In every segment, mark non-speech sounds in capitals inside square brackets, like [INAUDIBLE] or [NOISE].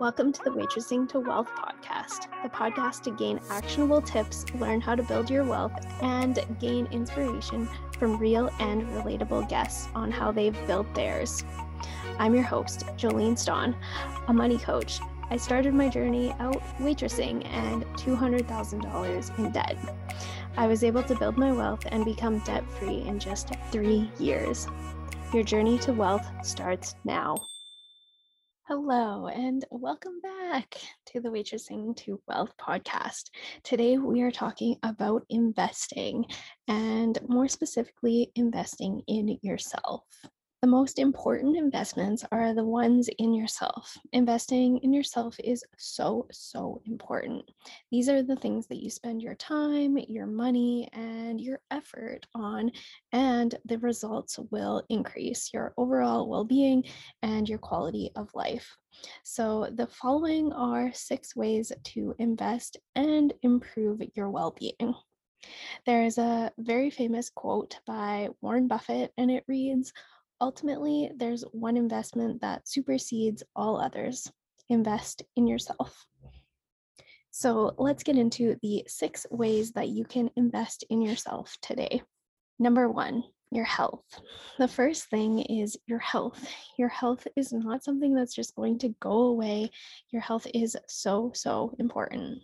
Welcome to the Waitressing to Wealth podcast, the podcast to gain actionable tips, learn how to build your wealth, and gain inspiration from real and relatable guests on how they've built theirs. I'm your host, Jolene Stawn, a money coach. I started my journey out waitressing and $200,000 in debt. I was able to build my wealth and become debt free in just three years. Your journey to wealth starts now. Hello, and welcome back to the Waitressing to Wealth podcast. Today, we are talking about investing and more specifically, investing in yourself. The most important investments are the ones in yourself. Investing in yourself is so, so important. These are the things that you spend your time, your money, and your effort on, and the results will increase your overall well being and your quality of life. So, the following are six ways to invest and improve your well being. There is a very famous quote by Warren Buffett, and it reads, ultimately, there's one investment that supersedes all others invest in yourself. So let's get into the six ways that you can invest in yourself today. Number one, your health. The first thing is your health. Your health is not something that's just going to go away. Your health is so, so important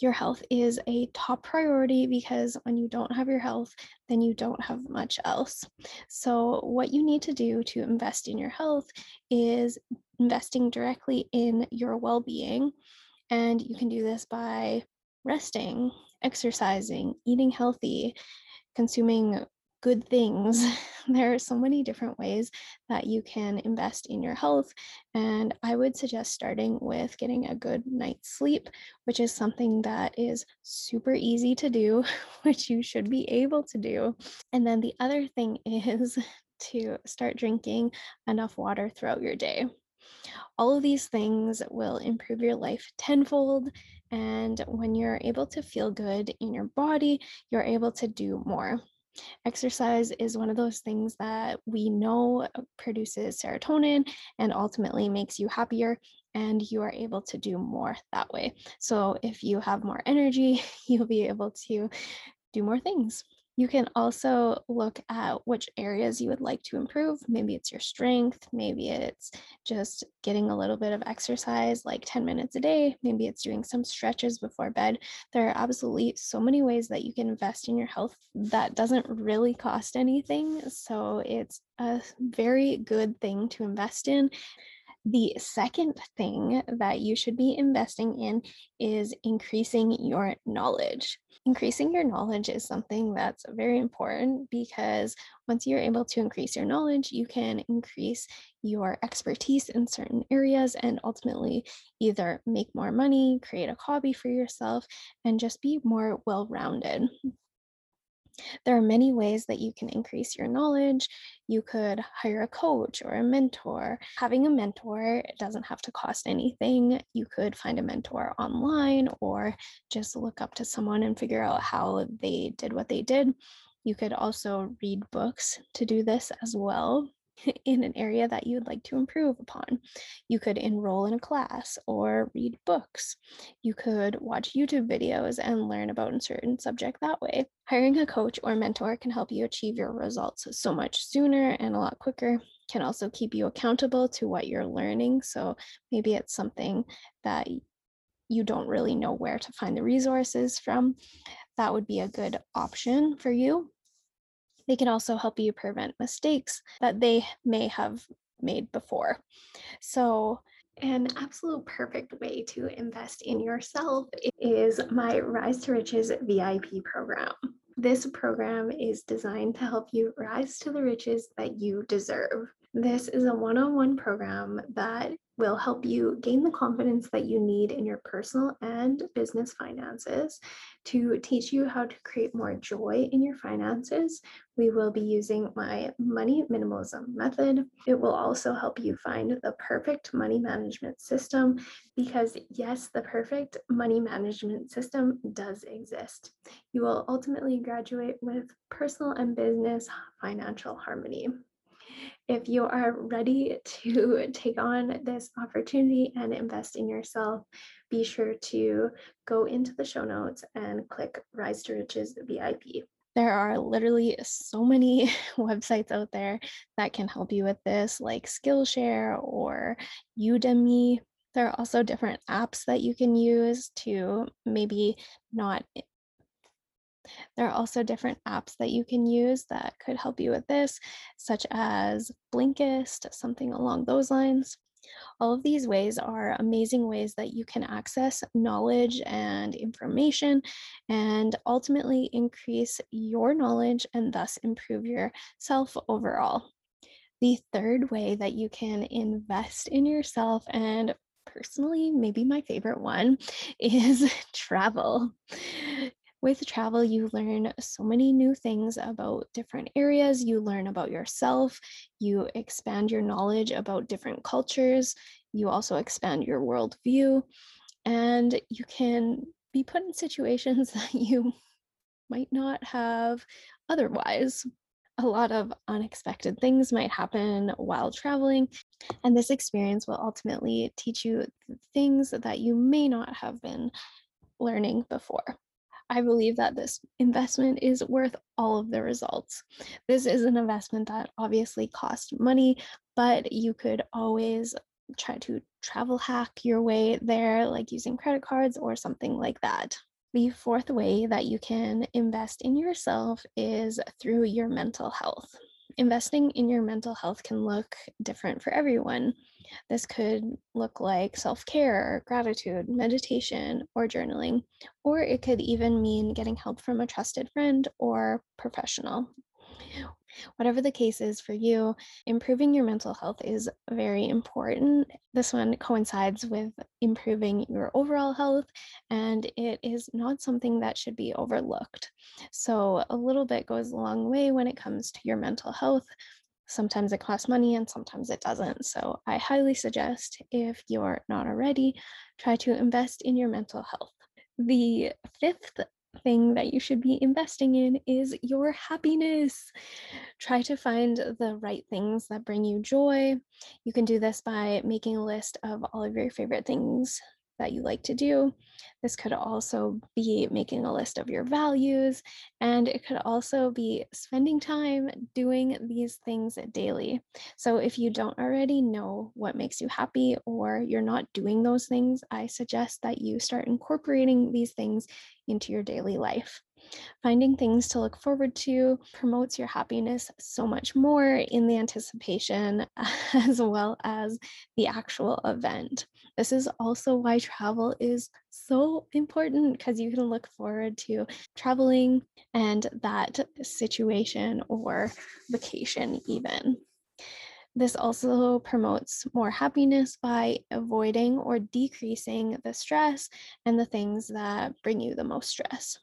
your health is a top priority because when you don't have your health, then you don't have much else. So, what you need to do to invest in your health is investing directly in your well being. And you can do this by resting, exercising, eating healthy, consuming good things. [LAUGHS] There are so many different ways that you can invest in your health. And I would suggest starting with getting a good night's sleep, which is something that is super easy to do, [LAUGHS] which you should be able to do. And then the other thing [LAUGHS] is to start drinking enough water throughout your day. All of these things will improve your life tenfold. And when you're able to feel good in your body, you're able to do more. Exercise is one of those things that we know uh, produces serotonin and ultimately makes you happier, and you are able to do more that way. So, if you have more energy, [LAUGHS] you'll be able to do more things. You can also look at which areas you would like to improve. Maybe it's your strength, maybe it's just getting a little bit of exercise, like 10 minutes a day, maybe it's doing some stretches before bed. There are absolutely so many ways that you can invest in your health that doesn't really cost anything. So it's a very good thing to invest in. The second thing that you should be investing in is increasing your knowledge. Increasing your knowledge is something that's very important because once you're able to increase your knowledge, you can increase your expertise in certain areas and ultimately either make more money, create a hobby for yourself, and just be more well rounded. There are many ways that you can increase your knowledge. You could hire a coach or a mentor. Having a mentor doesn't have to cost anything. You could find a mentor online or just look up to someone and figure out how they did what they did. You could also read books to do this as well. [LAUGHS] in an area that you would like to improve upon. You could enroll in a class or read books. You could watch YouTube videos and learn about a certain subject that way. Hiring a coach or mentor can help you achieve your results so much sooner and a lot quicker. Can also keep you accountable to what you're learning. So maybe it's something that you don't really know where to find the resources from. That would be a good option for you. They can also help you prevent mistakes that they may have made before. So, an absolute perfect way to invest in yourself is my Rise to Riches VIP program. This program is designed to help you rise to the riches that you deserve. This is a one on one program that will help you gain the confidence that you need in your personal and business finances to teach you how to create more joy in your finances. We will be using my money minimalism method. It will also help you find the perfect money management system because, yes, the perfect money management system does exist. You will ultimately graduate with personal and business financial harmony. If you are ready to [LAUGHS] take on this opportunity and invest in yourself, be sure to go into the show notes and click Rise to Riches VIP. There are literally so many [LAUGHS] websites out there that can help you with this, like Skillshare or Udemy. There are also different apps that you can use to maybe not there are also different apps that you can use that could help you with this, such as Blinkist, something along those lines. All of these ways are amazing ways that you can access knowledge and information and ultimately increase your knowledge and thus improve yourself overall. The third way that you can invest in yourself and personally, maybe my favorite one [LAUGHS] is travel with travel, you learn so many new things about different areas. You learn about yourself. You expand your knowledge about different cultures. You also expand your worldview. And you can be put in situations [LAUGHS] that you might not have otherwise. A lot of unexpected things might happen while traveling, and this experience will ultimately teach you things that you may not have been learning before. I believe that this investment is worth all of the results. This is an investment that obviously costs money, but you could always try to travel hack your way there, like using credit cards or something like that. The fourth way that you can invest in yourself is through your mental health. Investing in your mental health can look different for everyone. This could look like self care, gratitude, meditation, or journaling, or it could even mean getting help from a trusted friend or professional. Whatever the case is for you, improving your mental health is very important. This one coincides with improving your overall health, and it is not something that should be overlooked. So, a little bit goes a long way when it comes to your mental health. Sometimes it costs money and sometimes it doesn't. So I highly suggest if you're not already, try to invest in your mental health. The fifth thing that you should be investing in is your happiness. Try to find the right things that bring you joy. You can do this by making a list of all of your favorite things that you like to do. This could also be making a list of your values, and it could also be spending time doing these things daily. So, if you don't already know what makes you happy or you're not doing those things, I suggest that you start incorporating these things into your daily life. Finding things to look forward to promotes your happiness so much more in the anticipation [LAUGHS] as well as the actual event. This is also why travel is so important because you can look forward to traveling and that situation or vacation, even. This also promotes more happiness by avoiding or decreasing the stress and the things that bring you the most stress.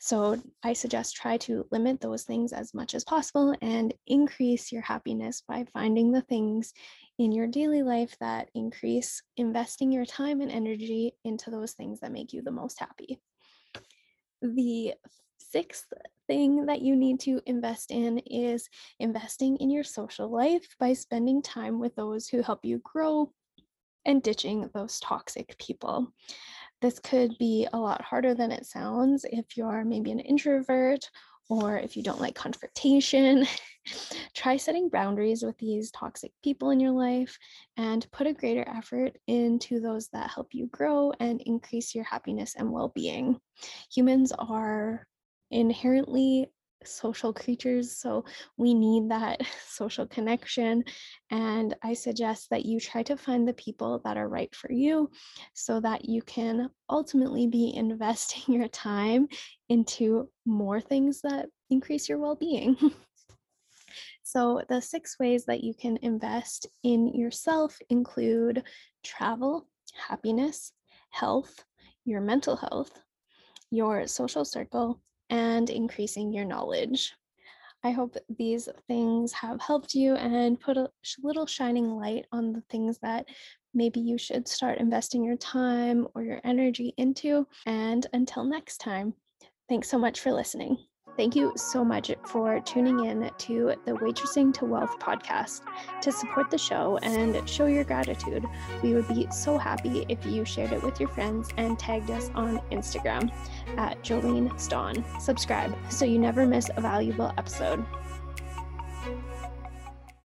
So I suggest try to limit those things as much as possible and increase your happiness by finding the things in your daily life that increase investing your time and energy into those things that make you the most happy. The sixth thing that you need to invest in is investing in your social life by spending time with those who help you grow and ditching those toxic people. This could be a lot harder than it sounds if you're maybe an introvert or if you don't like confrontation. [LAUGHS] Try setting boundaries with these toxic people in your life and put a greater effort into those that help you grow and increase your happiness and well being. Humans are inherently social creatures, so we need that [LAUGHS] social connection. And I suggest that you try to find the people that are right for you so that you can ultimately be [LAUGHS] investing your time into more things that increase your well being. [LAUGHS] so, the six ways that you can invest in yourself include travel, happiness, health, your mental health, your social circle, and increasing your knowledge. I hope these things have helped you and put a little shining light on the things that maybe you should start investing your time or your energy into. And until next time, thanks so much for listening. Thank you so much for tuning in to the Waitressing to Wealth podcast. To support the show and show your gratitude, we would be so happy if you shared it with your friends and tagged us on Instagram at Jolene Stawn. Subscribe so you never miss a valuable episode.